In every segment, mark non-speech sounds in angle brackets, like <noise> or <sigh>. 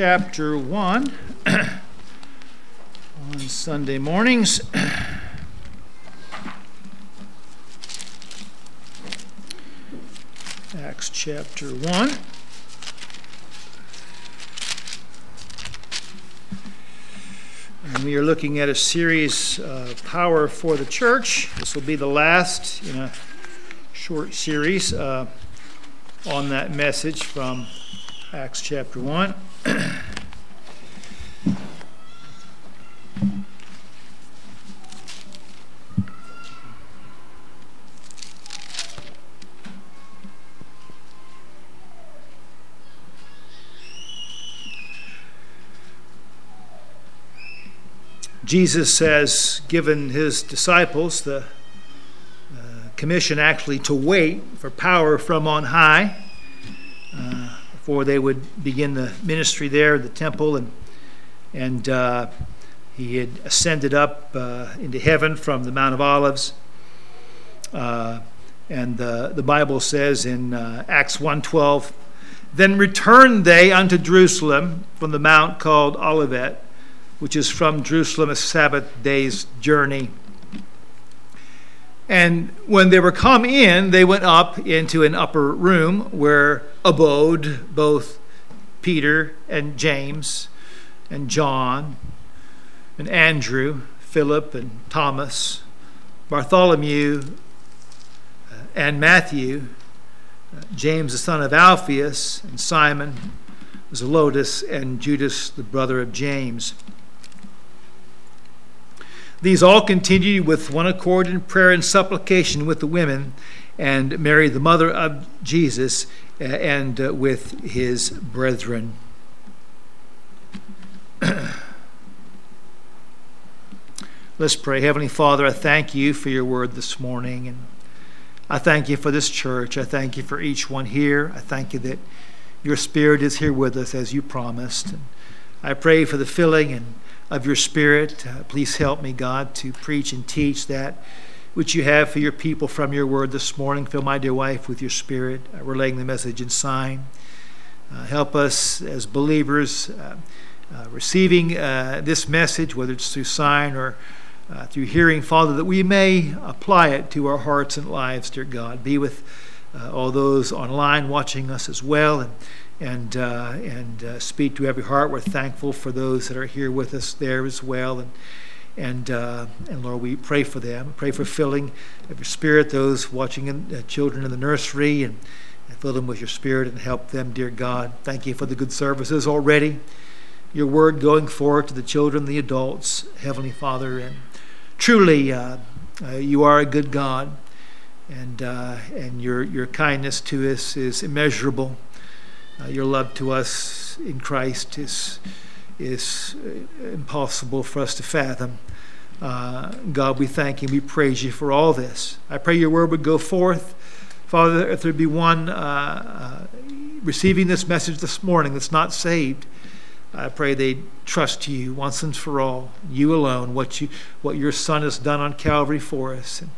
chapter 1 <coughs> on Sunday mornings. <coughs> Acts chapter 1. And we are looking at a series, uh, Power for the Church. This will be the last in a short series uh, on that message from Acts chapter 1. Jesus has given his disciples the uh, commission actually to wait for power from on high before they would begin the ministry there the temple. And, and uh, he had ascended up uh, into heaven from the Mount of Olives. Uh, and the, the Bible says in uh, Acts 1.12, Then returned they unto Jerusalem from the mount called Olivet which is from Jerusalem, a Sabbath day's journey. And when they were come in, they went up into an upper room where abode both Peter and James and John and Andrew, Philip and Thomas, Bartholomew uh, and Matthew, uh, James the son of Alphaeus, and Simon, Zelotes, and Judas the brother of James. These all continued with one accord in prayer and supplication with the women and Mary, the mother of Jesus, uh, and uh, with his brethren. <clears throat> Let's pray. Heavenly Father, I thank you for your word this morning. And I thank you for this church. I thank you for each one here. I thank you that your Spirit is here with us as you promised. And I pray for the filling and of your Spirit. Uh, please help me, God, to preach and teach that which you have for your people from your word this morning. Fill my dear wife with your Spirit, uh, relaying the message in sign. Uh, help us as believers uh, uh, receiving uh, this message, whether it's through sign or through hearing, Father, that we may apply it to our hearts and lives, dear God. Be with all those online watching us as well. And, and and speak to every heart. We're thankful for those that are here with us there as well, and and uh, and Lord, we pray for them. Pray for filling of your Spirit those watching in, uh, children in the nursery, and, and fill them with your Spirit and help them, dear God. Thank you for the good services already. Your word going forward to the children, the adults, Heavenly Father, and truly, uh, uh, you are a good God, and and your your kindness to us is immeasurable. Uh, your love to us in Christ is, is uh, impossible for us to fathom. Uh, God, we thank you. We praise you for all this. I pray your word would go forth. Father, if there be one uh, uh, receiving this message this morning that's not saved, I pray they trust you once and for all, you alone, what you what your Son has done on Calvary for us, and,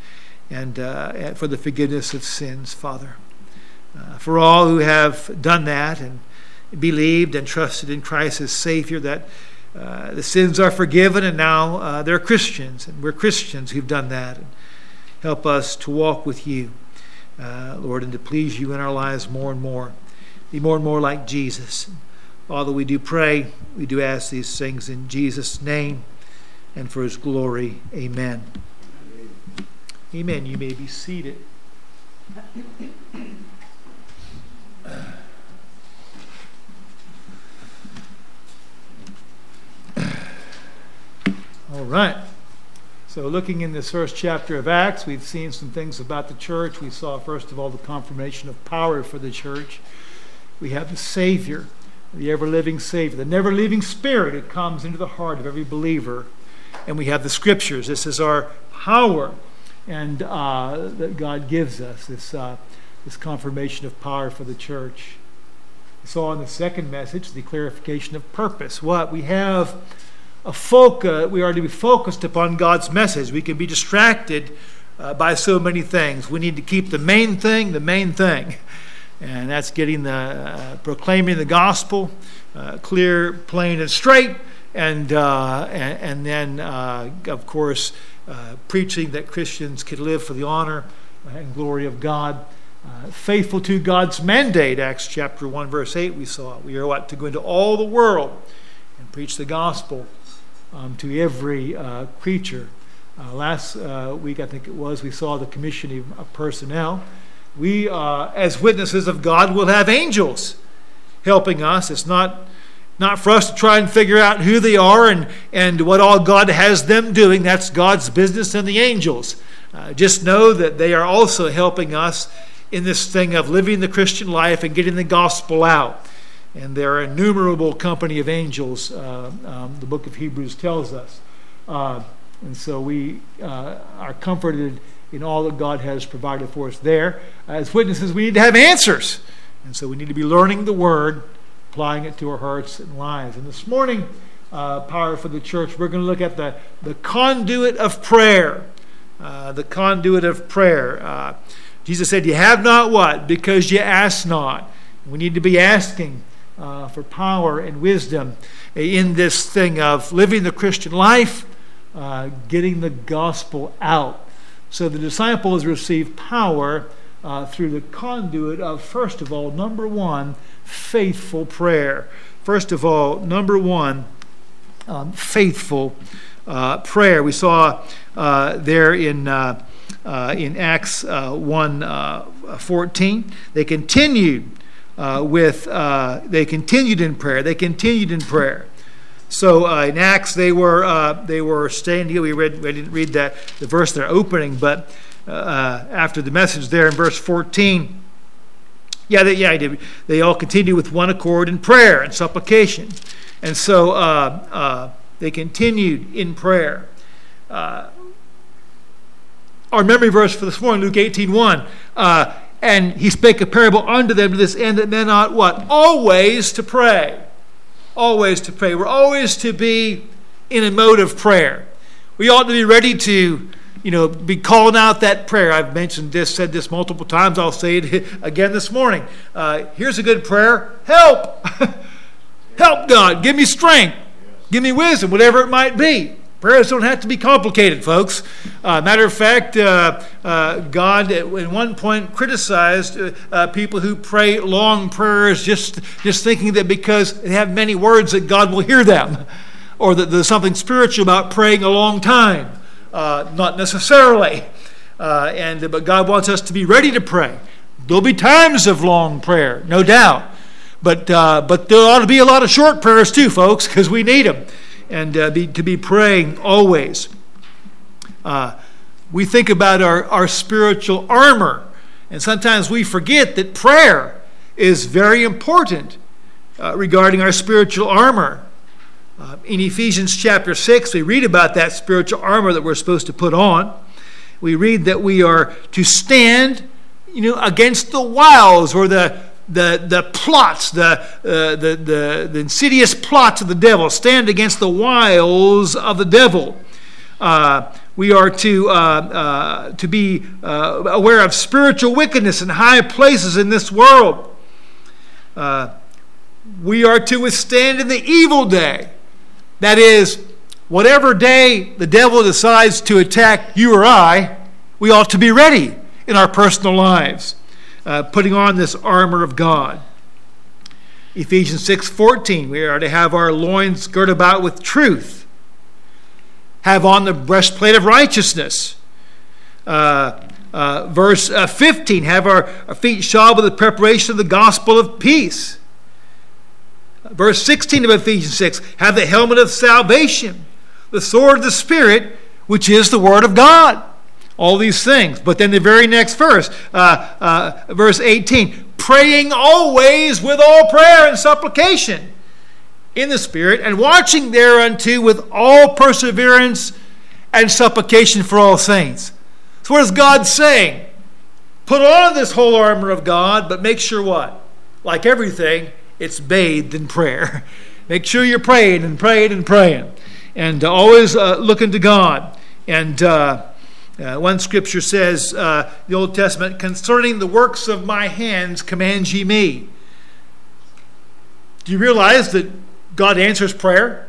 and, uh, for the forgiveness of sins, Father. Uh, for all who have done that and believed and trusted in Christ as Savior, that uh, the sins are forgiven and now uh, they're Christians, and we're Christians who've done that. And help us to walk with you, uh, Lord, and to please you in our lives more and more. Be more and more like Jesus. Father, we do pray, we do ask these things in Jesus' name and for his glory. Amen. Amen. You may be seated. All right. So, looking in this first chapter of Acts, we've seen some things about the church. We saw, first of all, the confirmation of power for the church. We have the Savior, the ever living Savior, the never leaving Spirit that comes into the heart of every believer. And we have the Scriptures. This is our power and uh, that God gives us, this, uh, this confirmation of power for the church. We saw in the second message the clarification of purpose. What? We have a focus, we are to be focused upon God's message. We can be distracted uh, by so many things. We need to keep the main thing the main thing. and that's getting the uh, proclaiming the gospel uh, clear, plain, and straight, and uh, and, and, then uh, of course uh, preaching that Christians can live for the honor and glory of God. Faithful to God's mandate, Acts chapter 1, verse 8, we saw. We are what? To go into all the world and preach the gospel um, to every creature. last week, I think it was, we saw the commissioning of personnel we, uh, as witnesses of God, will have angels helping us. It's not, not for us to try and figure out who they are and, and what all God has them doing. That's God's business and the angels. Uh, just know that they are also helping us in this thing of living the Christian life and getting the gospel out. And there are innumerable company of angels, uh, um, the book of Hebrews tells us. Uh, and so we uh, are comforted in all that God has provided for us there. As witnesses, we need to have answers. And so we need to be learning the Word, applying it to our hearts and lives. And this morning, uh, Power for the Church, we're going to look at the, the conduit of prayer. Uh, the conduit of prayer. Uh, Jesus said, You have not what? Because you ask not. We need to be asking uh, for power and wisdom in this thing of living the Christian life, uh, getting the gospel out. So the disciples received power uh, through the conduit of, first of all, number one, faithful prayer. First of all, number one, um, faithful uh, prayer. We saw uh, there in. Uh, in Acts uh, 1 14, they continued with they continued in prayer. They continued in prayer. So uh, in Acts, they were uh, they were staying here. We read we didn't read that the verse they're opening, but uh, uh, after the message there in verse 14, yeah, they, yeah, they, they all continue with one accord in prayer and supplication, and so uh, uh, they continued in prayer. our memory verse for this morning, Luke 18, 1, and he spake a parable unto them to this end that men ought what always to pray always to pray. We're always to be in a mode of prayer. We ought to be ready to, you know, be calling out that prayer. I've mentioned this, said this multiple times. I'll say it <laughs> again this morning. Uh, here's a good prayer Help! <laughs> Help, God. Give me strength. Give me wisdom, whatever it might be. Prayers don't have to be complicated, folks. Uh, matter of fact, uh, uh, God at one point criticized uh, uh, people who pray long prayers just, just thinking that because they have many words that God will hear them, or that there's something spiritual about praying a long time. Uh, not necessarily. and, but God wants us to be ready to pray. There'll be times of long prayer, no doubt. But, but there ought to be a lot of short prayers too, folks, because we need them and uh, be, to be praying always. Uh, we think about our, our spiritual armor, and sometimes we forget that prayer is very important uh, regarding our spiritual armor. Uh, in Ephesians chapter 6, we read about that spiritual armor that we're supposed to put on. We read that we are to stand you know, against the wiles or the the, the plots, the, uh, the, the, the, insidious plots of the devil, stand against the wiles of the devil. Uh, we are to, uh, uh to be uh, aware of spiritual wickedness in high places in this world. Uh, we are to withstand in the evil day. That is, whatever day the devil decides to attack you or I, we ought to be ready in our personal lives uh, putting on this armor of God. Ephesians 6:14 we are to have our loins girt about with truth. Have on the breastplate of righteousness. Uh, uh, verse uh, 15 have our, our feet shod with the preparation of the gospel of peace. Verse 16 of Ephesians 6 have the helmet of salvation, the sword of the Spirit, which is the word of God all these things. But then the very next verse, uh, uh, verse 18, praying always with all prayer and supplication in the Spirit, and watching thereunto with all perseverance and supplication for all saints. So, what is God saying? Put on this whole armor of God, but make sure what? Like everything, it's bathed in prayer. <laughs> Make sure you're praying and praying and praying, and always uh, looking to God. And uh, Uh, one scripture says, uh, the Old Testament, concerning the works of my hands, command ye me. Do you realize that God answers prayer?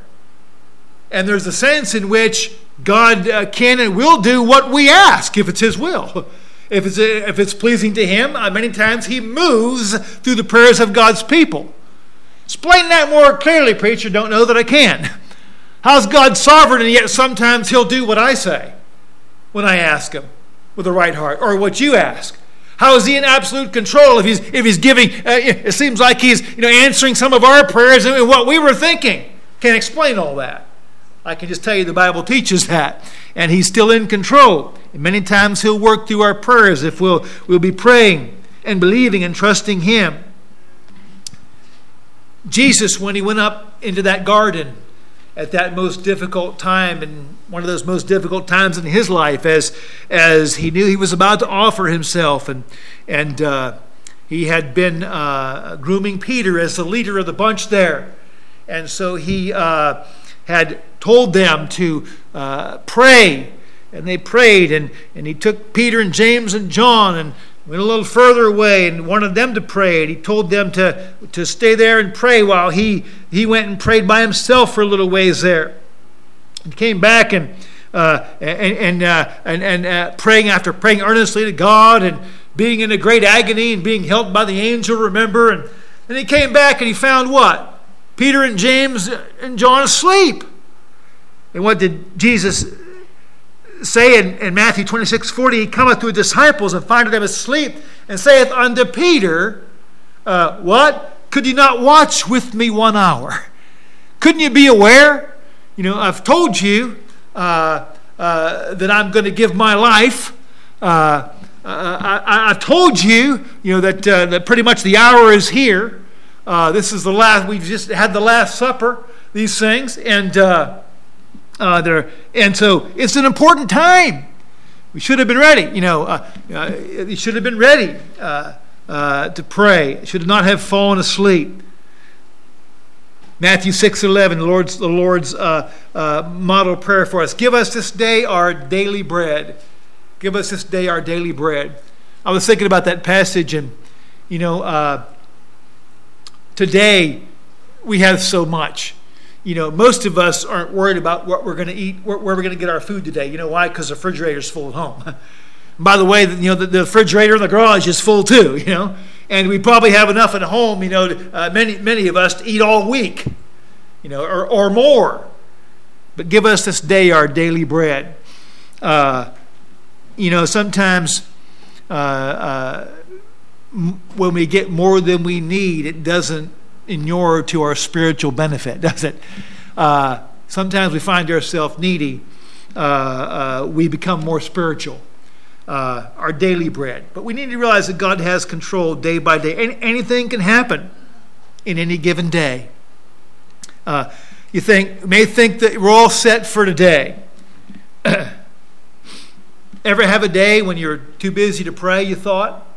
And there's a sense in which God uh, can and will do what we ask if it's His will. <laughs> If it's, if it's pleasing to Him, uh, many times He moves through the prayers of God's people. Explain that more clearly, preacher. Don't know that I can. <laughs> How's God sovereign and yet sometimes He'll do what I say when I ask Him with the right heart or what you ask? How is he in absolute control if he's if he's giving? Uh, it seems like he's you know answering some of our prayers and what we were thinking. Can't explain all that. I can just tell you the Bible teaches that. And He's still in control. And many times He'll work through our prayers if we'll, we'll be praying and believing and trusting Him. Jesus, when He went up into that garden at that most difficult time, and one of those most difficult times in His life, as, as He knew He was about to offer Himself, and, and uh, He had been uh, grooming Peter as the leader of the bunch there. And so He. Uh, had told them to uh, pray. And they prayed, and, and he took Peter and James and John and went a little further away and wanted them to pray. And he told them to, to stay there and pray while he, he went and prayed by himself for a little ways there. And came back and, uh, and, and, uh, and, and uh, praying after praying earnestly to God and being in a great agony and being helped by the angel, remember. And then he came back and he found what? Peter and James and John asleep. And what did Jesus say in, in Matthew 26 40? He cometh to his disciples and findeth them asleep, and saith unto Peter, uh, What? Could you not watch with me one hour? Couldn't you be aware? You know, I've told you uh, uh, that I'm going to give my life. Uh, uh, I, have told you, you know, that, uh, that pretty much the hour is here. This is the last, we've just had the Last Supper, these things, and, uh, uh, there, and so it's an important time. We should have been ready, you know, uh, uh, you should have been ready uh, to pray, should not have fallen asleep. Matthew 6 11, the Lord's, the Lord's model prayer for us. Give us this day our daily bread. Give us this day our daily bread. I was thinking about that passage, and, you know, Today, we have so much. You know, most of us aren't worried about what we're going to eat, where, where we're going to get our food today. You know why? Because the refrigerator's full at home. <laughs> By the way, you know, the, the, refrigerator in the garage is full too, <laughs> you know, and we probably have enough at home, you know, to, uh, many, many of us to eat all week, you know, or, or more. But give us this day our daily bread. Uh, you know, sometimes uh, uh when we get more than we need, it doesn't inure to our spiritual benefit, <laughs> does it? Uh, sometimes we find ourselves needy. Uh, uh, we become more spiritual. Uh, our daily bread. But we need to realize that God has control day by day. Any, anything can happen in any given day. Uh, you think may think that we're all set for today. <clears throat> Ever have a day when you're too busy to pray? You thought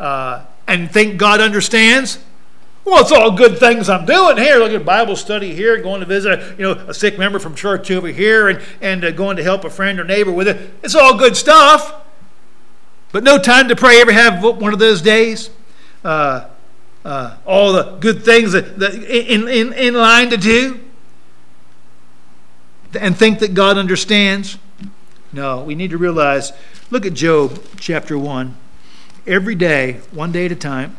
uh, and think God understands? Well, it's all good things I'm doing here. Look at Bible study here, going to visit a, you know, a sick member from church over here, and, and uh, going to help a friend or neighbor with it. It's all good stuff. But no time to pray. Ever have one of those days? Uh, uh, all the good things that, that in, in, in line to do? And think that God understands? No, we need to realize. Look at Job chapter 1 every day, one day at a time.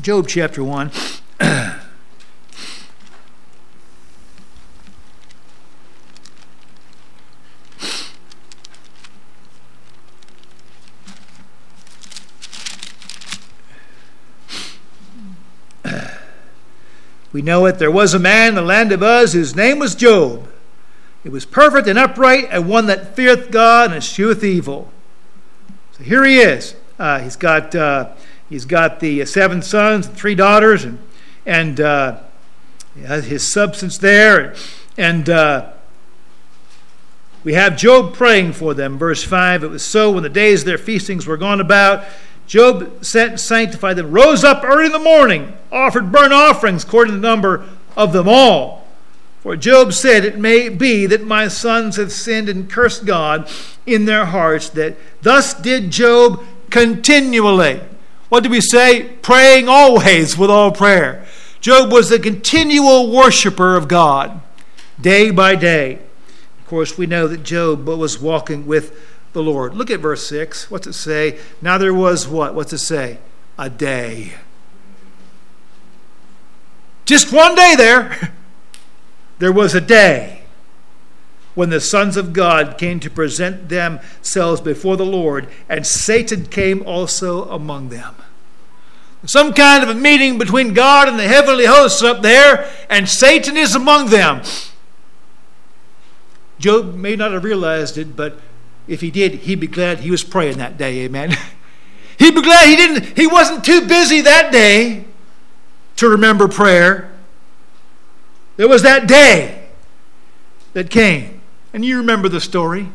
Job chapter 1. we know it. There was a man in the land of Uz whose name was Job. It was perfect and upright, and one that feareth God and escheweth evil. So here he is. Uh, he's got uh, he's got the seven sons and three daughters, and and uh, his substance there, and uh, we have Job praying for them. Verse five. It was so when the days of their feastings were gone about. Job sent and sanctified them, rose up early in the morning, offered burnt offerings according to the number of them all. For Job said, It may be that my sons have sinned and cursed God in their hearts, that thus did Job continually. What do we say? Praying always with all prayer. Job was a continual worshiper of God, day by day. Of course, we know that Job was walking with the Lord. Look at verse 6. What's it say? Now there was what? What's it say? A day. Just one day there. <laughs> There was a day when the sons of God came to present themselves before the Lord, and Satan came also among them. Some kind of a meeting between God and the heavenly hosts up there, and Satan is among them. Job may not have realized it, but if he did, he'd be glad he was praying that day, amen. <laughs> he'd be glad he didn't he wasn't too busy that day to remember prayer. There was that day that came. And you remember the story.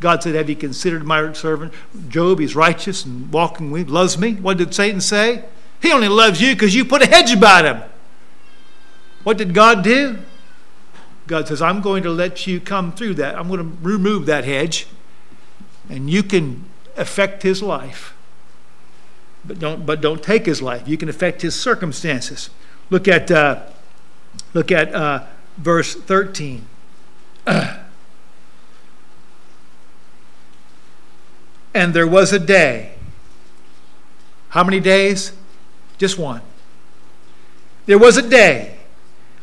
God said, Have you considered my servant Job? He's righteous and walking with, loves me. What did Satan say? He only loves you because you put a hedge about him. What did God do? God says, I'm going to let you come through that. I'm going to remove that hedge, and you can affect his life. But don't, but don't take his life. You can affect his circumstances. Look at uh, Look at uh, verse 13. <clears throat> and there was a day. How many days? Just one. There was a day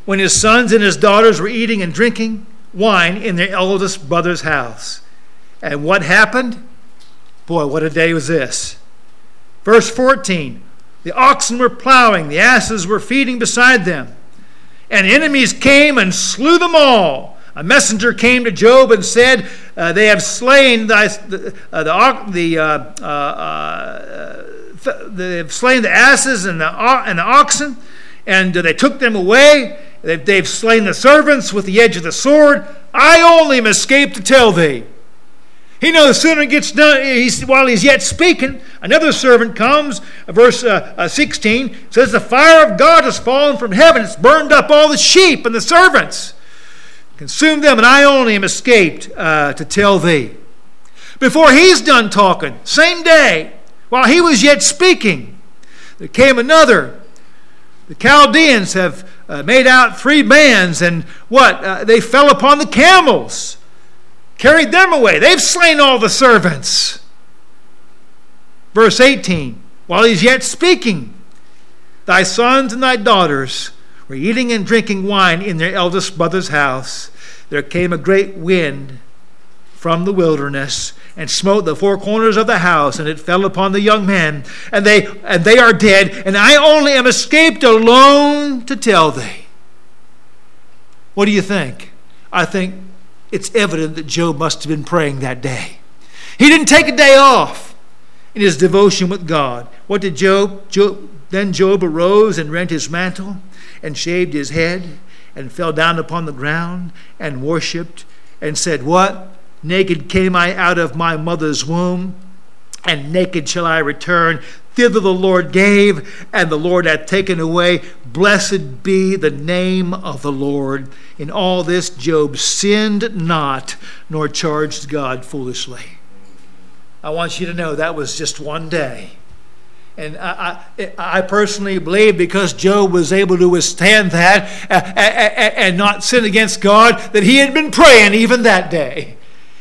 when his sons and his daughters were eating and drinking wine in their eldest brother's house. And what happened? Boy, what a day was this. Verse 14 The oxen were plowing, the asses were feeding beside them and enemies came and slew them all. A messenger came to Job and said, uh, They have slain thy, the, uh, the, the uh, uh, uh, they have slain the asses and the, and the oxen, and they took them away. They've, they've slain the servants with the edge of the sword. I only am escaped to tell thee. He knows sooner it gets done, he's, while he's yet speaking, another servant comes. Verse uh, uh, 16 says, The fire of God has fallen from heaven. It's burned up all the sheep and the servants, consumed them, and I only am escaped uh, to tell thee. Before he's done talking, same day, while he was yet speaking, there came another. The Chaldeans have uh, made out three bands, and what? Uh, they fell upon the camels carried them away. They've slain all the servants. Verse 18 While he's yet speaking, thy sons and thy daughters were eating and drinking wine in their eldest brother's house. There came a great wind from the wilderness and smote the four corners of the house and it fell upon the young men and they and they are dead and I only am escaped alone to tell thee what do you think I think it's evident that Job must have been praying that day. He didn't take a day off in his devotion with God. What did Job? Job then Job arose and rent his mantle and shaved his head and fell down upon the ground and worshipped and said, What? Naked came I out of my mother's womb, and naked shall I return. Thither the Lord gave, and the Lord hath taken away. Blessed be the name of the Lord. In all this, Job sinned not, nor charged God foolishly. I want you to know that was just one day. And I, I, I, personally believe because Job was able to withstand that and not sin against God, that he had been praying even that day.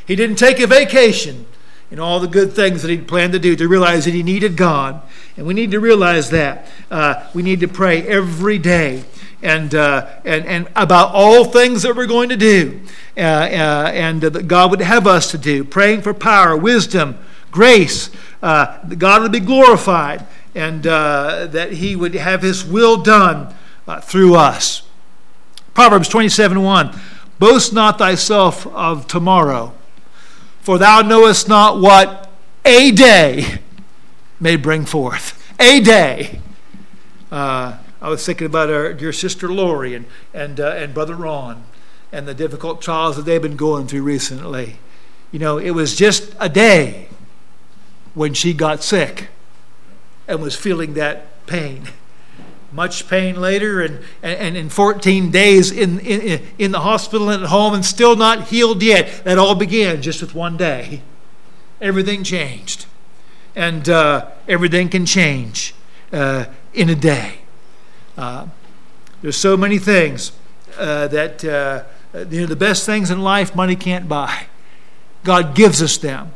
He didn't take a vacation in all the good things that he'd planned to do to realize that he needed God. And we need to realize that. Uh, we need to pray every day and, uh, and, and about all things that we're going to do uh, uh and that God would have us to do. Praying for power, wisdom, grace, uh, God would be glorified and uh, that he would have his will done through us. Proverbs 27 1 Boast not thyself of tomorrow for thou knowest not what a day may bring forth. A day. Uh, I was thinking about our dear sister Lori and, and, uh, and Brother Ron and the difficult trials that they've been going through recently. You know, it was just a day when she got sick and was feeling that pain. much pain later, and, and, and 14 days in, in, in the hospital and at home, and still not healed yet. That all began just with one day. Everything changed. And uh, everything can change uh, in a day. Uh, there's so many things uh, that, uh, you know, the best things in life money can't buy. God gives us them.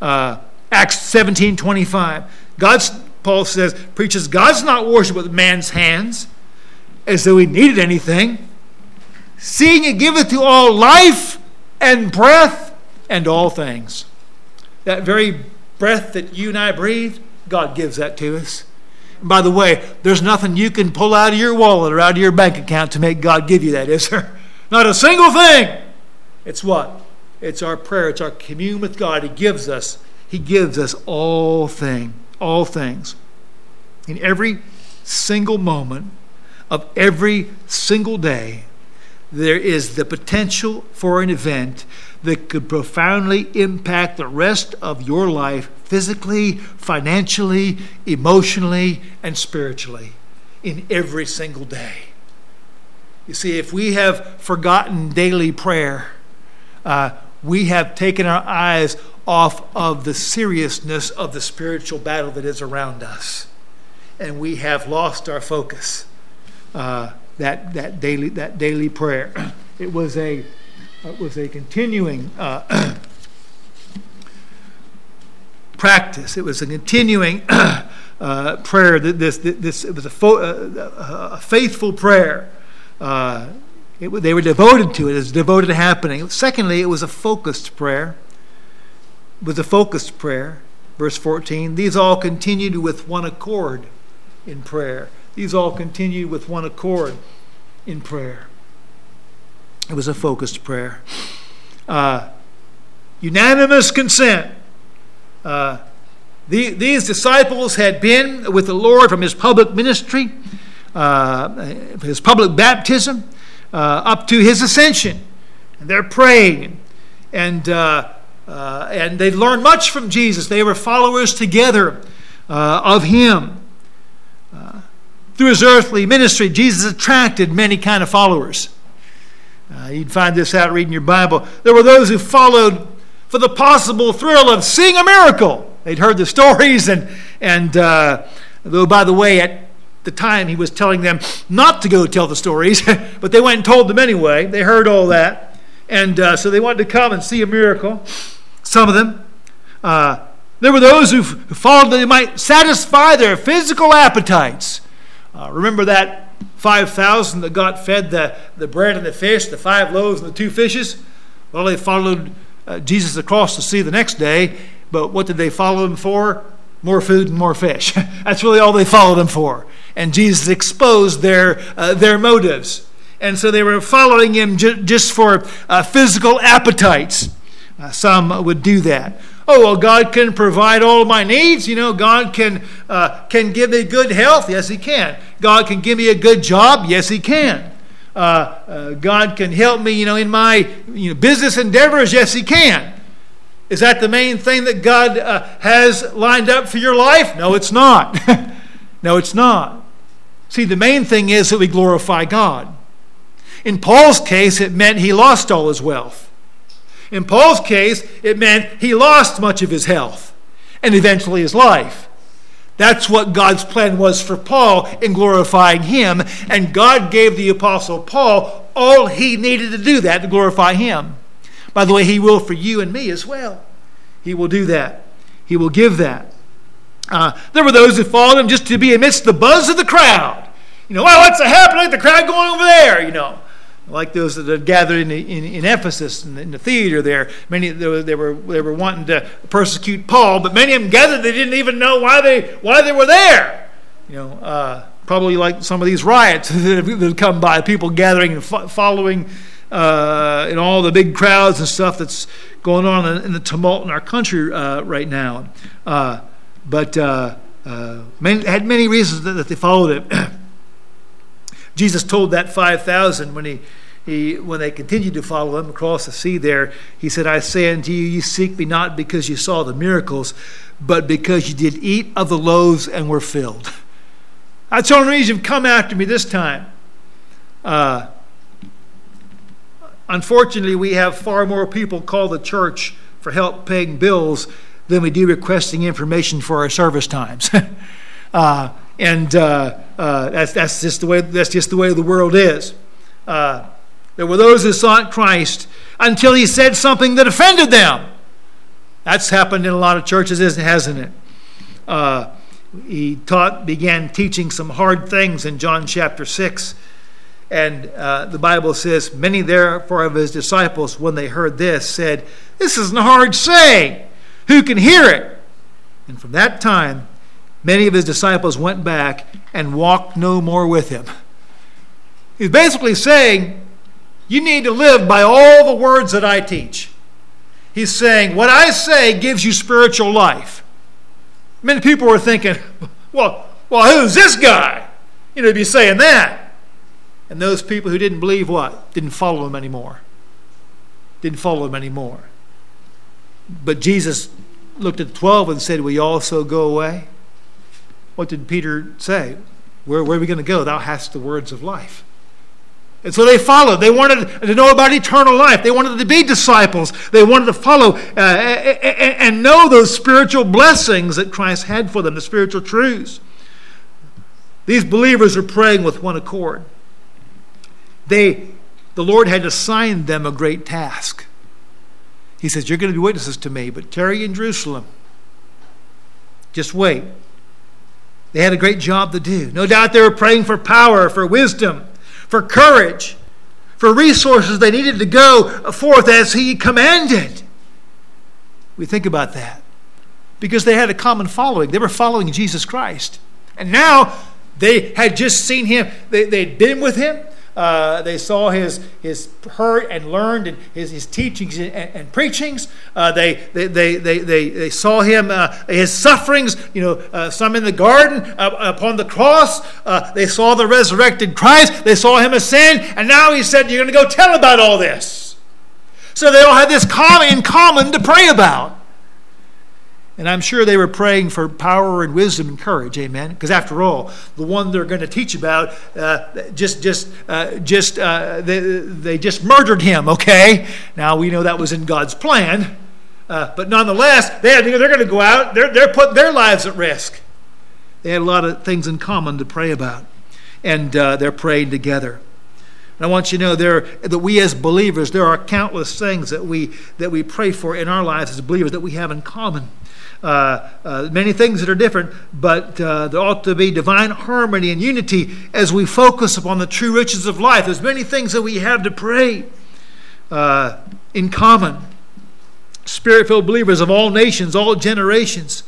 Uh, Acts 17 25. God's, Paul says, preaches God's not worshipped with man's hands as though he needed anything, seeing it giveth to all life and breath and all things. That very breath that you and I breathe, God gives that to us. And by the way, there's nothing you can pull out of your wallet or out of your bank account to make God give you that, is there? <laughs> Not a single thing. It's what? It's our prayer. It's our commune with God. He gives us. He gives us all thing, all things. In every single moment of every single day, there is the potential for an event that could profoundly impact the rest of your life physically, financially, emotionally, and spiritually in every single day. You see, if we have forgotten daily prayer, uh, we have taken our eyes off of the seriousness of the spiritual battle that is around us. And we have lost our focus. Uh, that, that, daily, that daily prayer. <clears throat> It was a, it was a continuing uh, <clears throat> practice, it was a continuing <clears throat> uh, prayer. This, this, it was a, fo- uh, a faithful prayer. Uh, it, they were devoted to it. It was devoted to happening. Secondly, it was a focused prayer. Was a focused prayer. Verse 14, these all continued with one accord in prayer. These all continued with one accord in prayer. It was a focused prayer. Uh, unanimous consent. Uh, the, these disciples had been with the Lord from his public ministry, uh, his public baptism uh, up to his ascension. And they're praying. And, uh, uh, and they learned much from Jesus. They were followers together uh, of him. Uh, through his earthly ministry, Jesus attracted many kind of followers. Uh, you'd find this out reading your Bible. There were those who followed for the possible thrill of seeing a miracle. They'd heard the <laughs> stories, and, and though, by the way, at the time he was telling them not to go tell the stories, <laughs> but they went and told them anyway. They heard all that. And uh, so they wanted to come and see a miracle, some of them. Uh, there were those who, followed that they might satisfy their physical appetites. Uh, remember that 5,000 that got fed the, the bread and the fish, the five loaves and the two fishes? Well, they followed uh, Jesus across the sea the next day, but what did they follow him for? More food and more fish. <laughs> That's really all they followed him for and Jesus exposed their, uh, their motives. And so they were following him ju- just for uh, physical appetites. Uh, some would do that. Oh, well, God can provide all my needs. You know, God can, uh, can give me good health. Yes, He can. God can give me a good job. Yes, He can. Uh, uh, God can help me, you know, in my you know, business endeavors. Yes, He can. Is that the main thing that God has lined up for your life? No, it's not. <laughs> no, it's not. See, the main thing is that we glorify God. In Paul's case, it meant he lost all his wealth. In Paul's case, it meant he lost much of his health and eventually his life. That's what God's plan was for Paul in glorifying him, and God gave the Apostle Paul all he needed to do that to glorify him. By the way, he will for you and me as well. He will do that, he will give that. Uh, there were those who followed him just to be amidst the buzz of the crowd. You know, what's happening? The crowd going over there, you know. Like those that had gathered in, in, in Ephesus, in the, in the, theater there. Many they were, they, were, they were wanting to persecute Paul, but many of them gathered, they didn't even know why they, why they were there. You know, uh, probably like some of these riots <laughs> that have come by, people gathering and fo- following uh, in all the big crowds and stuff that's going on in, in the tumult in our country uh, right now. Uh, but uh, uh, many, had many reasons that, that they followed it. <clears throat> Jesus told that 5,000 when he, he, when they continued to follow him across the sea there, he said, I say unto you, you seek me not because you saw the miracles, but because you did eat of the loaves and were filled. I told him, you've come after me this time. Uh, unfortunately, we have far more people call the church for help paying bills than we do requesting information for our service times. <laughs> uh, and uh, uh, that's, that's, just the way, that's just the way the world is. Uh, there were those who sought Christ until he said something that offended them. That's happened in a lot of churches, hasn't it? Uh, he taught, began teaching some hard things in John chapter 6. And uh, the Bible says, Many therefore of his disciples, when they heard this, said, This is a hard saying. Who can hear it? And from that time, many of his disciples went back and walked no more with him. He's basically saying, You need to live by all the words that I teach. He's saying, What I say gives you spiritual life. Many people were thinking, Well, well who's this guy? You know, to be saying that. And those people who didn't believe what? Didn't follow him anymore. Didn't follow him anymore. But Jesus looked at the 12 and said, Will you also go away? What did Peter say? Where, where are we going to go? Thou hast the words of life. And so they followed. They wanted to know about eternal life. They wanted to be disciples. They wanted to follow uh, and know those spiritual blessings that Christ had for them, the spiritual truths. These believers are praying with one accord. They, the Lord had assigned them a great task. He says, You're going to be witnesses to me, but tarry in Jerusalem. Just wait. They had a great job to do. No doubt they were praying for power, for wisdom, for courage, for resources they needed to go forth as He commanded. We think about that. Because they had a common following. They were following Jesus Christ. And now they had just seen Him, they, they'd been with Him, uh, they saw his, his heard and learned and his, his teachings and, and preachings. Uh, they, they, they, they, they, they saw him, uh, his sufferings, you know, uh, some in the garden, uh, upon the cross. Uh, they saw the resurrected Christ. They saw him ascend. And now he said, You're going to go tell about all this. So they all had this in common to pray about. And I'm sure they were praying for power and wisdom and courage, amen. Because after all, the one they're going to teach about uh, just just uh, just uh, they, they just murdered him. Okay, now we know that was in God's plan, uh, but nonetheless, they had, they're going to go out. They're they're putting their lives at risk. They had a lot of things in common to pray about, and uh, they're praying together. And I want you to know there that we as believers, there are countless things that we that we pray for in our lives as believers that we have in common. Uh, uh, many things that are different, but uh, there ought to be divine harmony and unity as we focus upon the true riches of life. There's many things that we have to pray uh, in common. Spirit filled believers of all nations, all generations,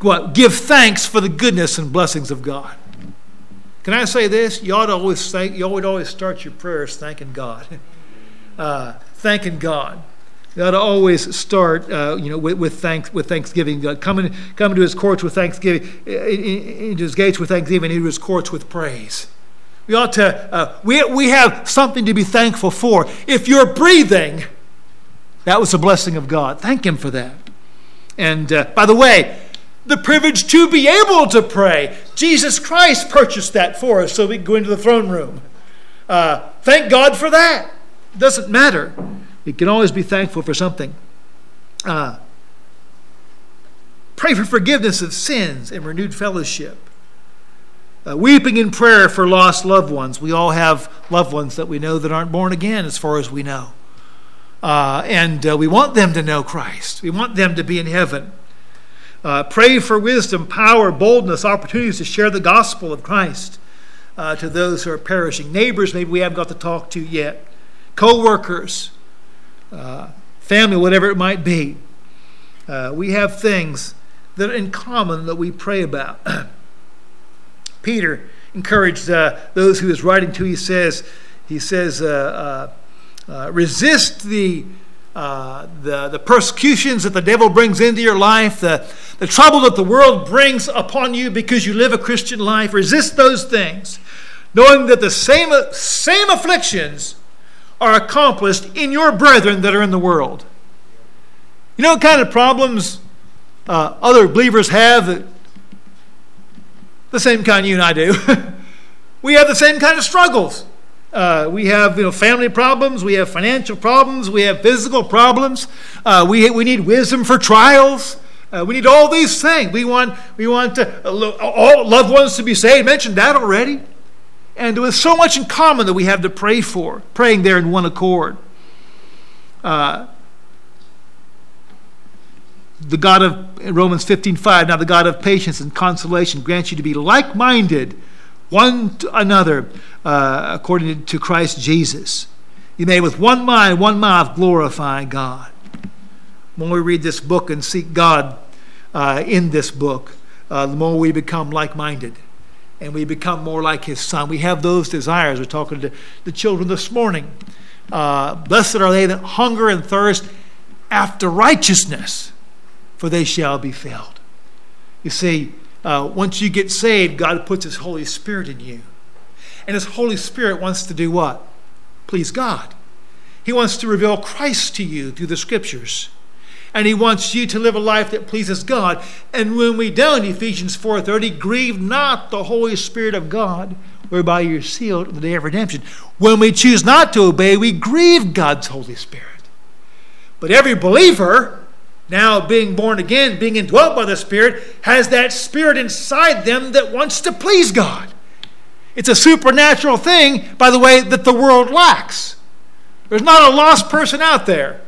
what? Give thanks for the goodness and blessings of God. Can I say this? You ought to always thank, you ought always start your prayers thanking God. <laughs> Uh, thanking God. You ought to always start, uh, you know, with, with, thanks, with thanksgiving. God, coming, coming to His courts with thanksgiving, into His gates with thanksgiving, into His courts with praise. We ought to. Uh, we we have something to be thankful for. If you're breathing, that was a blessing of God. Thank Him for that. And uh, by the way, the privilege to be able to pray. Jesus Christ purchased that for us so we can go into the throne room. Uh, thank God for that. It doesn't matter. We can always be thankful for something. Uh, pray for forgiveness of sins and renewed fellowship. Uh, weeping in prayer for lost loved ones. We all have loved ones that we know that aren't born again, as far as we know. Uh, and uh, we want them to know Christ, we want them to be in heaven. Uh, pray for wisdom, power, boldness, opportunities to share the gospel of Christ uh, to those who are perishing. Neighbors, maybe we haven't got to talk to yet. Co workers, uh, family, whatever it might be. Uh, we have things that are in common that we pray about. <clears throat> Peter encouraged uh, those he was writing to. He says, he says, uh, uh, resist the, the, the persecutions that the devil brings into your life, the, the trouble that the world brings upon you because you live a Christian life. Resist those things, knowing that the same, same afflictions are accomplished in your brethren that are in the world. You know what kind of problems uh, other believers have that, the same kind you and I do. <laughs> we have the same kind of struggles. Uh, we have you know, family problems, we have financial problems, we have physical problems, uh, we, we need wisdom for trials. Uh, we need all these things. We want, we want to, uh, all loved ones to be saved. Mentioned that already. And with so much in common that we have to pray for, praying there in one accord. Uh, the God of Romans 15:5, now the God of patience and consolation grants you to be like-minded one to another uh, according to Christ Jesus. You may with one mind, one mouth glorify God. When we read this book and seek God uh, in this book, uh, the more we become like-minded and we become more like His Son. We have those desires. We're talking to the children this morning. Uh, blessed are they that hunger and thirst after righteousness for they shall be filled. You see, uh, once you get saved, God puts His Holy Spirit in you. And His Holy Spirit wants to do what? Please God. He wants to reveal Christ to you through the Scriptures. And He wants you to live a life that pleases God. And when we don't, Ephesians 4.30, grieve not the Holy Spirit of God, whereby you're sealed the day of redemption. When we choose not to obey, we grieve God's Holy Spirit. But every believer now being born again, being indwelt by the Spirit, has that Spirit inside them that wants to please God. It's a supernatural thing, by the way, that the world lacks. There's not a lost person out there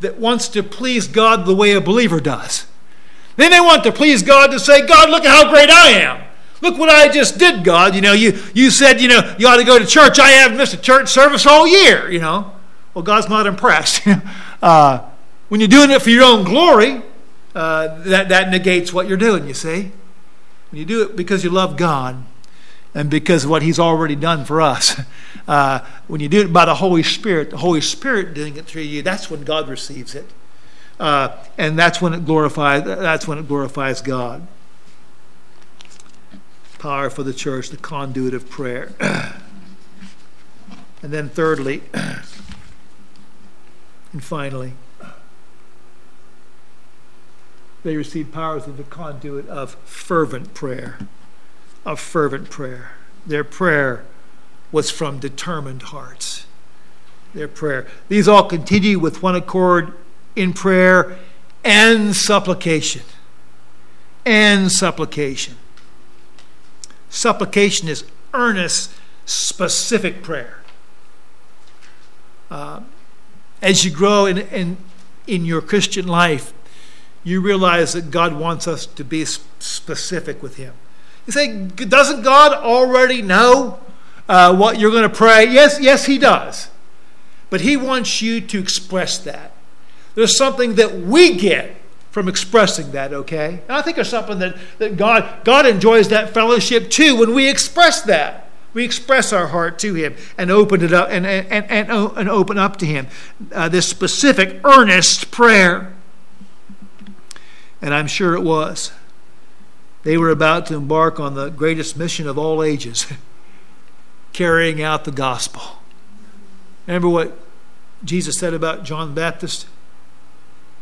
that wants to please God the way a believer does. Then they want to please God to say, God, look at how great I am. Look what I just did, God. You know, you, you said, you know, you ought to go to church. I haven't missed a church service all year, you know. Well, God's not impressed. <laughs> uh, when you're doing it for your own glory, uh, that, that negates what you're doing, you see. When you do it because you love God and because of what He's already done for us, <laughs> uh, when you do it by the Holy Spirit, the Holy Spirit doing it through you, that's when God receives it. Uh, and that's when it glorifies that's when it glorifies God. Power for the church, the conduit of prayer. <clears throat> and then thirdly, <clears throat> and finally, they receive powers of the conduit of fervent prayer. Of fervent prayer. Their prayer was from determined hearts. Their prayer. These all continue with one accord in prayer and supplication. And supplication. Supplication is earnest, specific prayer. Uh, as you grow in, in, in your Christian life, you realize that God wants us to be specific with Him. You say, doesn't God already know uh, what you're going to pray? Yes, yes, He does. But He wants you to express that. There's something that we get from expressing that, okay? And I think there's something that, that God, God enjoys that fellowship too when we express that. We express our heart to Him and open it up and, and, and, and open up to Him. Uh, this specific, earnest prayer and I'm sure it was. They were about to embark on the greatest mission of all ages, <laughs> carrying out the gospel. Remember what Jesus said about John the Baptist?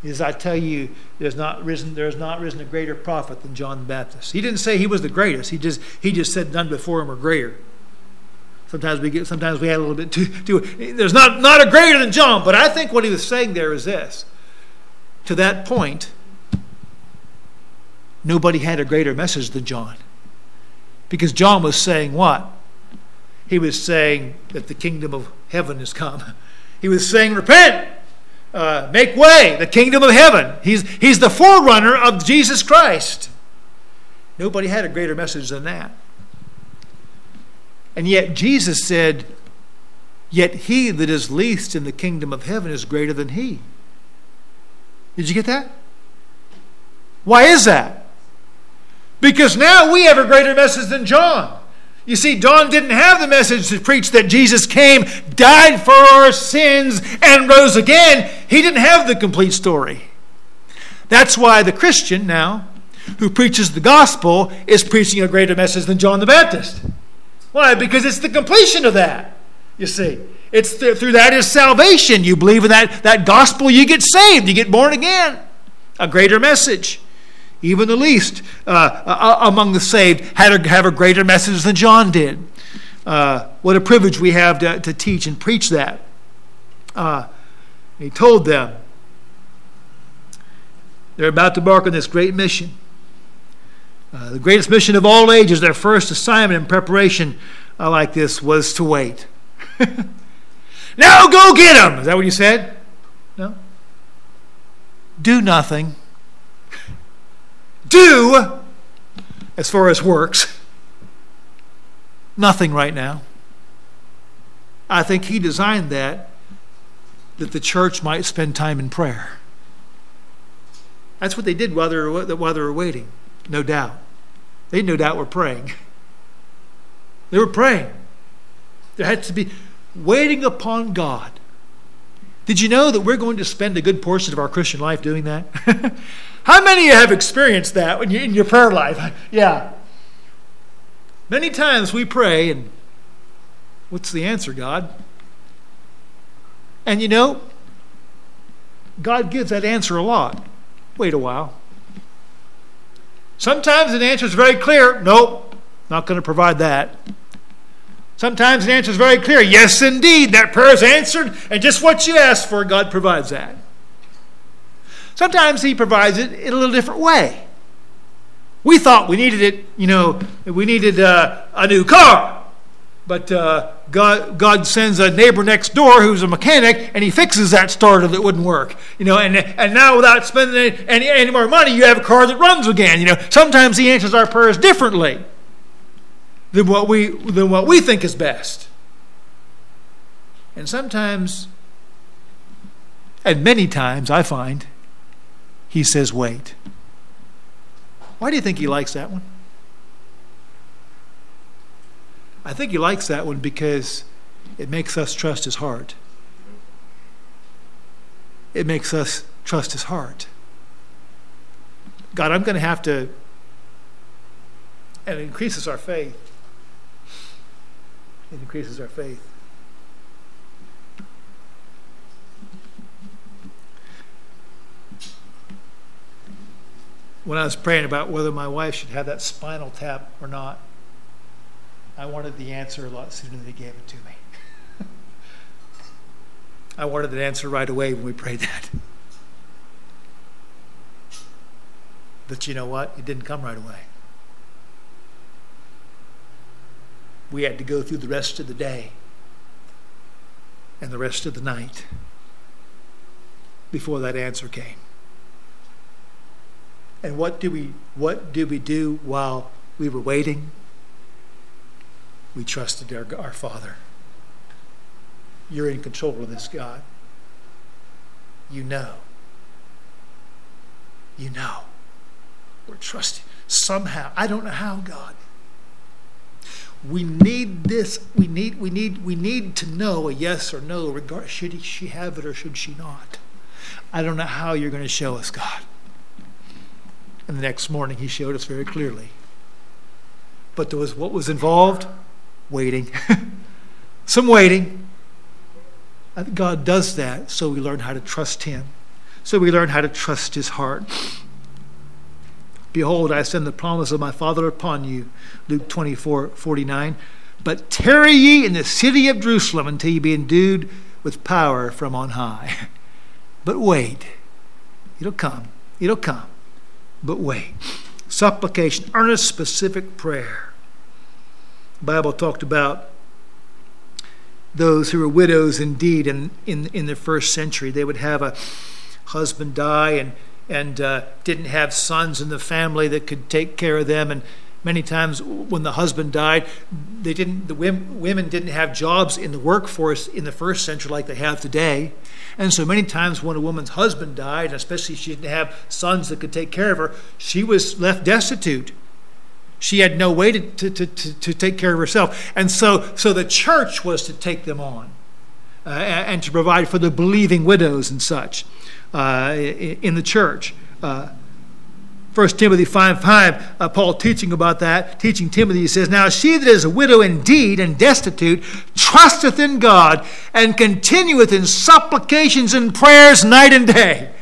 Is I tell you, there's not risen there's not risen a greater prophet than John the Baptist. He didn't say he was the greatest. He just he just said none before him were greater. Sometimes we get sometimes we add a little bit too, too there's not not a greater than John, but I think what he was saying there is this. To that point, nobody had a greater message than John. Because John was saying what? He was saying that the kingdom of heaven has come. He was saying, Repent, uh, make way, the kingdom of heaven. He's, he's the forerunner of Jesus Christ. Nobody had a greater message than that. And yet Jesus said, Yet he that is least in the kingdom of heaven is greater than he. Did you get that? Why is that? Because now we have a greater message than John. You see, John didn't have the message to preach that Jesus came, died for our sins, and rose again. He didn't have the complete story. That's why the Christian now, who preaches the gospel, is preaching a greater message than John the Baptist. Why? Because it's the completion of that, you see. It's th- through that is salvation. You believe in that, that gospel, you get saved, you get born again. A greater message. Even the least uh, uh, among the saved, had a, have a greater message than John did. Uh, what a privilege we have to, to teach and preach that. Uh, he told them they're about to embark on this great mission. Uh, the greatest mission of all ages, their first assignment in preparation uh, like this was to wait. <laughs> now go get them! Is that what you said? No. Do nothing. Do, as far as works, nothing right now. I think he designed that that the church might spend time in prayer. That's what they did while they were, while they were waiting, no doubt. They no doubt were praying. They were praying. There had to be waiting upon God. Did you know that we're going to spend a good portion of our Christian life doing that? <laughs> How many of you have experienced that when you, in your prayer life? <laughs> Yeah. Many times we pray, and what's the answer, God? And you know, God gives that answer a lot. Wait a while. Sometimes the answer is very clear nope, not going to provide that. Sometimes the answer is very clear yes, indeed, that prayer is answered, and just what you asked for, God provides that. Sometimes He provides it in a little different way. We thought we needed it, you know, we needed uh, a new car. But uh, God, God sends a neighbor next door who's a mechanic, and he fixes that starter that wouldn't work. You know, and, and now without spending any, any, more money, you have a car that runs again. You know, sometimes he answers our prayers differently than what we, than what we think is best. And sometimes, and many times, I find, he says, wait. Why do you think he likes that one? I think he likes that one because it makes us trust his heart. It makes us trust his heart. God, I'm going to have to, and it increases our faith. It increases our faith. When I was praying about whether my wife should have that spinal tap or not, I wanted the answer a lot sooner than they gave it to me. <laughs> I wanted the answer right away when we prayed that. But you know what? It didn't come right away. We had to go through the rest of the day and the rest of the night before that answer came. And what do we what did we do while we were waiting? we trusted our, our Father. You're in control of this, God. You know. You know. We're trusting. Somehow, I don't know how, God. We need this. We need. We need. We need to know a yes or no. Regard. Should she have it or should she not? I don't know how you're going to show us, God. And the next morning, He showed us very clearly. But there was what was involved waiting. <laughs> Some waiting. God does that so we learn how to trust Him, so we learn how to trust His heart. Behold, I send the promise of my Father upon you. Luke 24 49. But tarry ye in the city of Jerusalem until ye be endued with power from on high. <laughs> But wait. It'll come. It'll come. But wait. Supplication, earnest, specific prayer. Bible talked about those who were widows indeed in, in, in the first century. They would have a husband die and, and uh, didn't have sons in the family that could take care of them. And many times when the husband died, they didn't, the women, didn't have jobs in the workforce in the first century like they have today. And so many times when a woman's husband died, especially if she didn't have sons that could take care of her, she was left destitute. She had no way to, to, to, to, take care of herself. And so, so the church was to take them on uh, and to provide for the believing widows and such uh, in the church. Uh, 1 Timothy 5 5, uh, Paul teaching about that, teaching Timothy, he says, Now she that is a widow indeed and destitute trusteth in God and continueth in supplications and prayers night and day.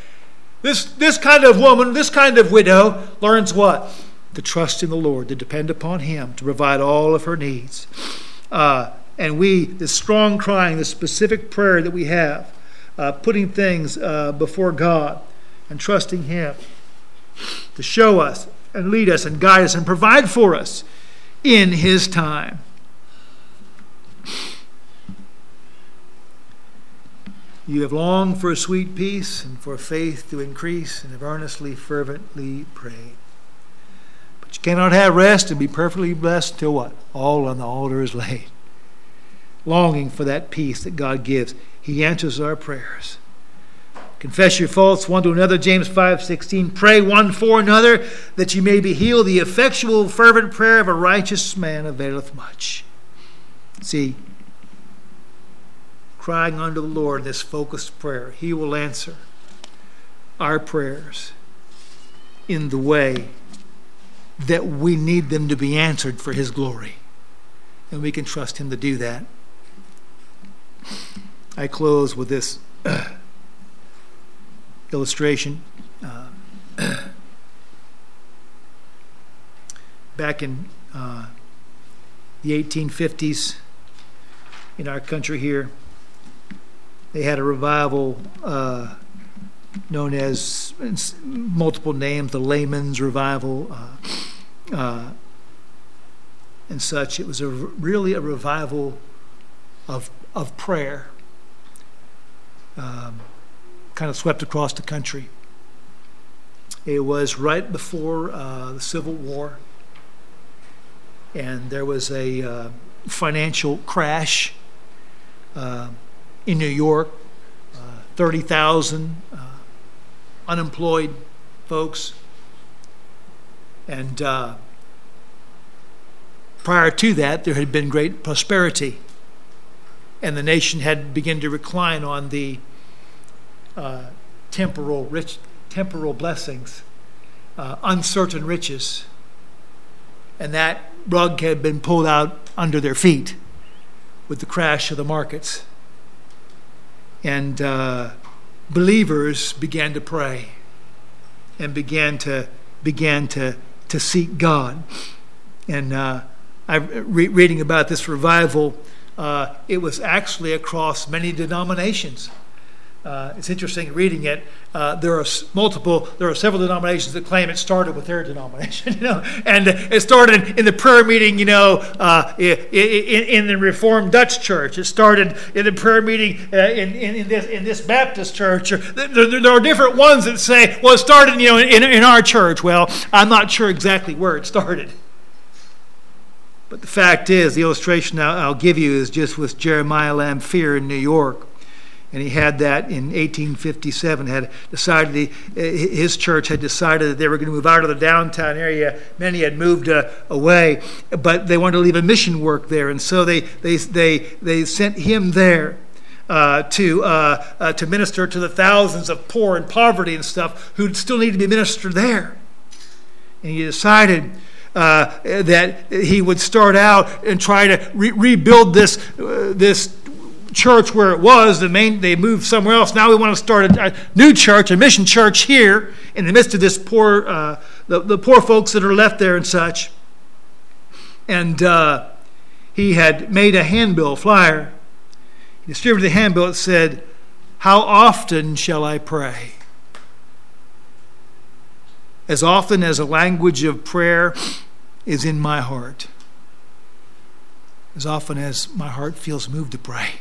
This, this kind of woman, this kind of widow, learns what? To trust in the Lord, to depend upon Him, to provide all of her needs. Uh, and we, the strong crying, the specific prayer that we have, uh, putting things uh, before God and trusting Him to show us and lead us and guide us and provide for us in His time. You have longed for a sweet peace and for faith to increase and have earnestly, fervently prayed. But you cannot have rest and be perfectly blessed till what? All on the altar is laid. Longing for that peace that God gives. He answers our prayers. Confess your faults one to another, James 5:16. Pray one for another that you may be healed. The effectual fervent prayer of a righteous man availeth much. See, crying unto the Lord this focused prayer, He will answer our prayers in the way that we need them to be answered for His glory. And we can trust Him to do that. I close with this <clears throat> illustration. Uh, back in uh, the 1850s in our country here, they had a revival uh, known as multiple names, the Layman's Revival, uh, uh, and such. It was a really a revival of of prayer. Um, kind of swept across the country. It was right before uh, the Civil War, and there was a uh, financial crash uh, in New York. Uh, 30,000 uh, unemployed folks. And uh, prior to that, there had been great prosperity, and the nation had begun to recline on the uh, temporal rich, temporal blessings, uh, uncertain riches, and that rug had been pulled out under their feet with the crash of the markets, and uh, believers began to pray and began to began to to seek God, and uh, I re- reading about this revival. Uh, it was actually across many denominations uh, it's interesting reading it. Uh, there are multiple, there are several denominations that claim it started with their denomination, <laughs> you know, and it started in the prayer meeting, you know, uh, in, in, the Reformed Dutch Church. It started in the prayer meeting uh, in, in, this in this Baptist church. There, there, are different ones that say, well, it started, you know, in, in our church. Well, I'm not sure exactly where it started. But the fact is, the illustration I'll, I'll give you is just with Jeremiah Lanphier in New York and he had that in 1857 had decided he, his church had decided that they were going to move out of the downtown area. Many had moved uh, away but they wanted to leave a mission work there. And so they they they, they sent him there uh, to uh, uh to minister to the thousands of poor and poverty and stuff who still need to be ministered there. And he decided uh, that he would start out and try to re- rebuild this uh, this church where it was. The main, they moved somewhere else. Now we want to start a, a new church, a mission church here in the midst of this poor, uh, the, the poor folks that are left there and such. And uh, he had made a handbill flyer. He distributed the handbill. It said, "How often shall I pray?" As often as a language of prayer is in my heart. As often as my heart feels moved to pray.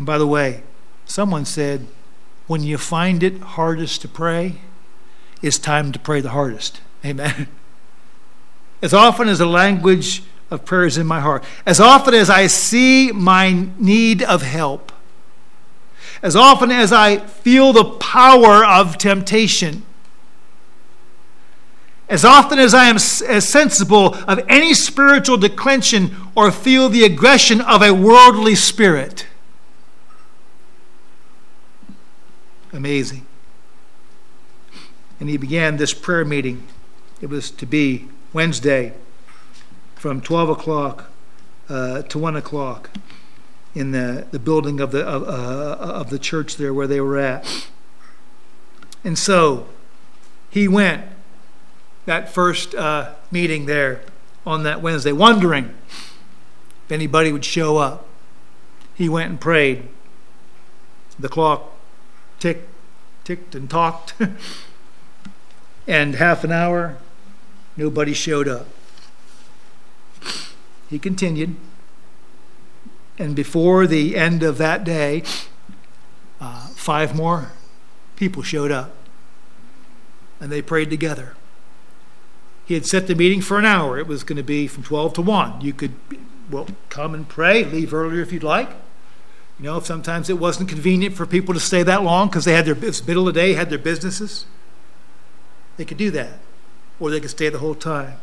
And by the way, someone said, when you find it hardest to pray, it's time to pray the hardest. Amen. <laughs> As often as the language of prayer is in my heart, as often as I see my need of help, as often as I feel the power of temptation, as often as I am as sensible of any spiritual declension or feel the aggression of a worldly spirit, amazing. And he began this prayer meeting. It was to be Wednesday from 12 o'clock uh, to 1 o'clock in the, the building of the, of, uh, of the church there where they were at. And so he went that first uh, meeting there on that Wednesday, wondering if anybody would show up. He went and prayed. The clock ticked, ticked, and talked. <laughs> and half an hour, nobody showed up. He continued. And before the end of that day, uh, five more people showed up. And they prayed together. He had set the meeting for an hour. It was going to be from 12 to 1. You could, well, come and pray, leave earlier if you'd like. You know, sometimes it wasn't convenient for people to stay that long because they had their middle of the day, had their businesses. They could do that, or they could stay the whole time.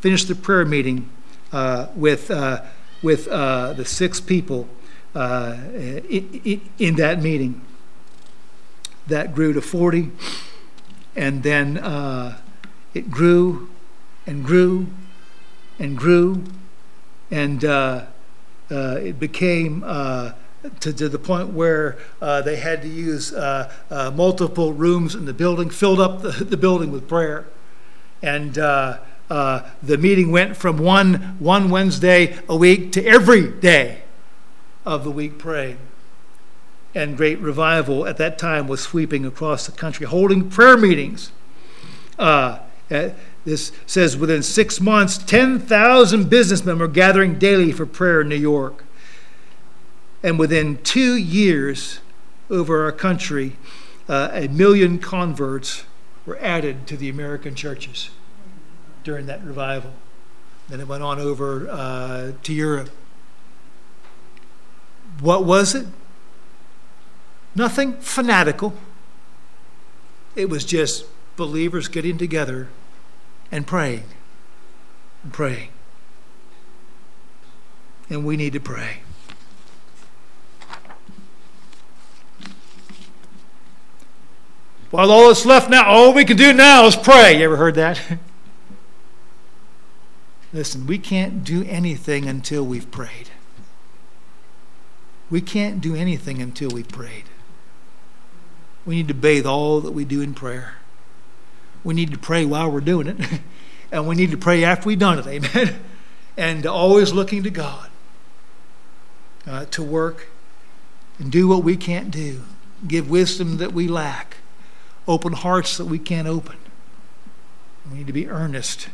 Finish the prayer meeting uh, with uh, with uh, the six people uh, in, in, that meeting. That grew to 40, and then uh, it grew and grew and grew, and uh, it became. Uh, to, to, the point where uh, they had to use uh, uh, multiple rooms in the building, filled up the, the building with prayer. And uh, the meeting went from one, one Wednesday a week to every day of the week praying. And great revival at that time was sweeping across the country, holding prayer meetings. Uh, uh this says within six months, 10,000 businessmen were gathering daily for prayer in New York. And within two years, over our country, uh, a million converts were added to the American churches during that revival. Then it went on over uh, to Europe. What was it? Nothing fanatical. It was just believers getting together and praying and praying. And we need to pray. While all that's left now, all we can do now is pray. You ever heard that? <laughs> Listen, we can't do anything until we've prayed. We can't do anything until we've prayed. We need to bathe all that we do in prayer. We need to pray while we're doing it, <laughs> and we need to pray after we've done it. Amen. <laughs> And always looking to God uh, to work and do what we can't do, give wisdom that we lack, open hearts that we can't open. We need to be earnest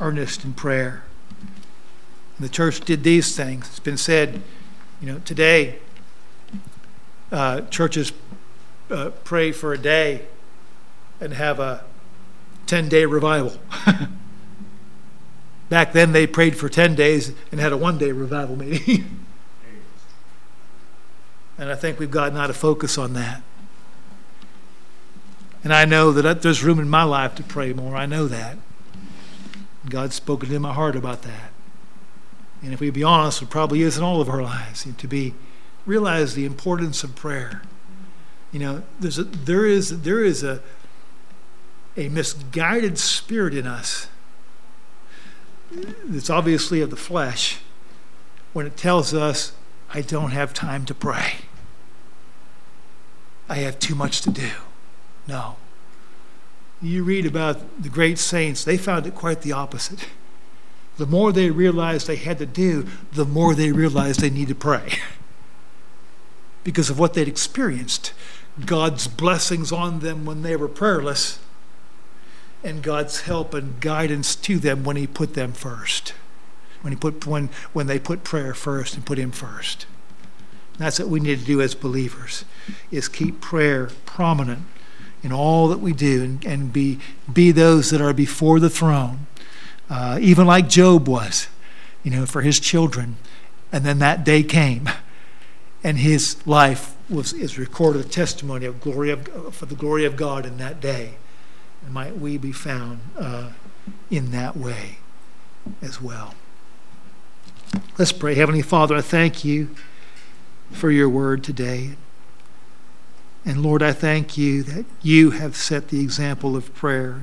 earnest in prayer. And the church did these things. It's been said, you know, today uh, churches uh, pray for a day and have a 10 day revival. <laughs> Back then, they prayed for 10 days and had a one day revival meeting. <laughs> and I think we've gotten out of focus on that. And I know that there's room in my life to pray more. I know that. God's spoken to my heart about that. And if we be honest, it probably is in all of our lives to be realize the importance of prayer. You know, there's a, there is there is a a misguided spirit in us. It's obviously of the flesh when it tells us, I don't have time to pray. I have too much to do. No you read about the great saints, they found it quite the opposite. The more they realized they had to do, the more they realized they need to pray. because of what they'd experienced. God's blessings on them when they were prayerless, and God's help and guidance to them when He put them first. When, he put, when, when they put prayer first and put Him first. That's what we need to do as believers, is keep prayer prominent in all that we do and, and be, be those that are before the throne, uh, even like Job was, you know, for his children. And then that day came, <laughs> and his life was is recorded a testimony of glory of, for the glory of God in that day. And might we be found uh, in that way as well. Let's pray. Heavenly Father, I thank you for your word today. And Lord, I thank you that you have set the example of prayer.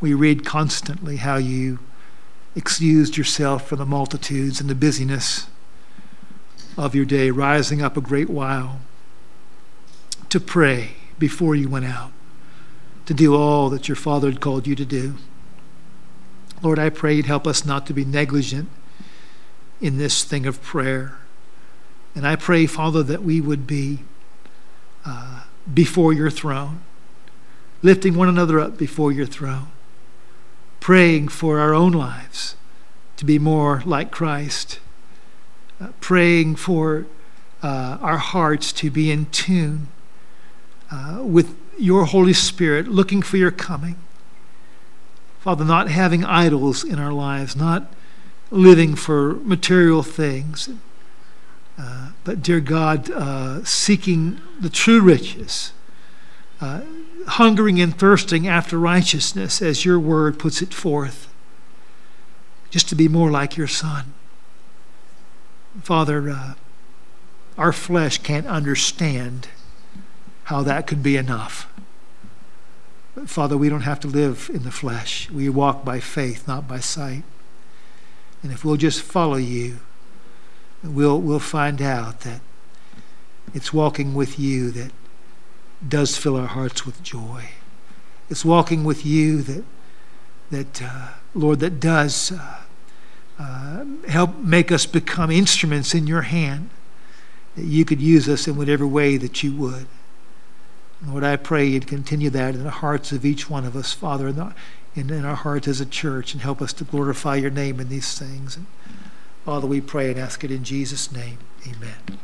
We read constantly how you excused yourself from the multitudes and the busyness of your day, rising up a great while to pray before you went out to do all that your Father had called you to do. Lord, I pray you'd help us not to be negligent in this thing of prayer. And I pray, Father, that we would be uh, before your throne, lifting one another up before your throne, praying for our own lives to be more like Christ, uh, praying for uh, our hearts to be in tune uh, with your Holy Spirit, looking for your coming. Father, not having idols in our lives, not living for material things, uh, but, dear God, uh, seeking the true riches, uh, hungering and thirsting after righteousness, as your word puts it forth, just to be more like your Son. Father, uh, our flesh can't understand how that could be enough. But Father, we don't have to live in the flesh. We walk by faith, not by sight. And if we'll just follow you, we'll, we'll find out that it's walking with you that does fill our hearts with joy. It's walking with you that, that uh, Lord, that does uh, uh, help make us become instruments in your hand, that you could use us in whatever way that you would. Lord, I pray you'd continue that in the hearts of each one of us, Father, in, the, in, in our hearts as a church, and help us to glorify your name in these things. And Father, we pray and ask it in Jesus' name. Amen.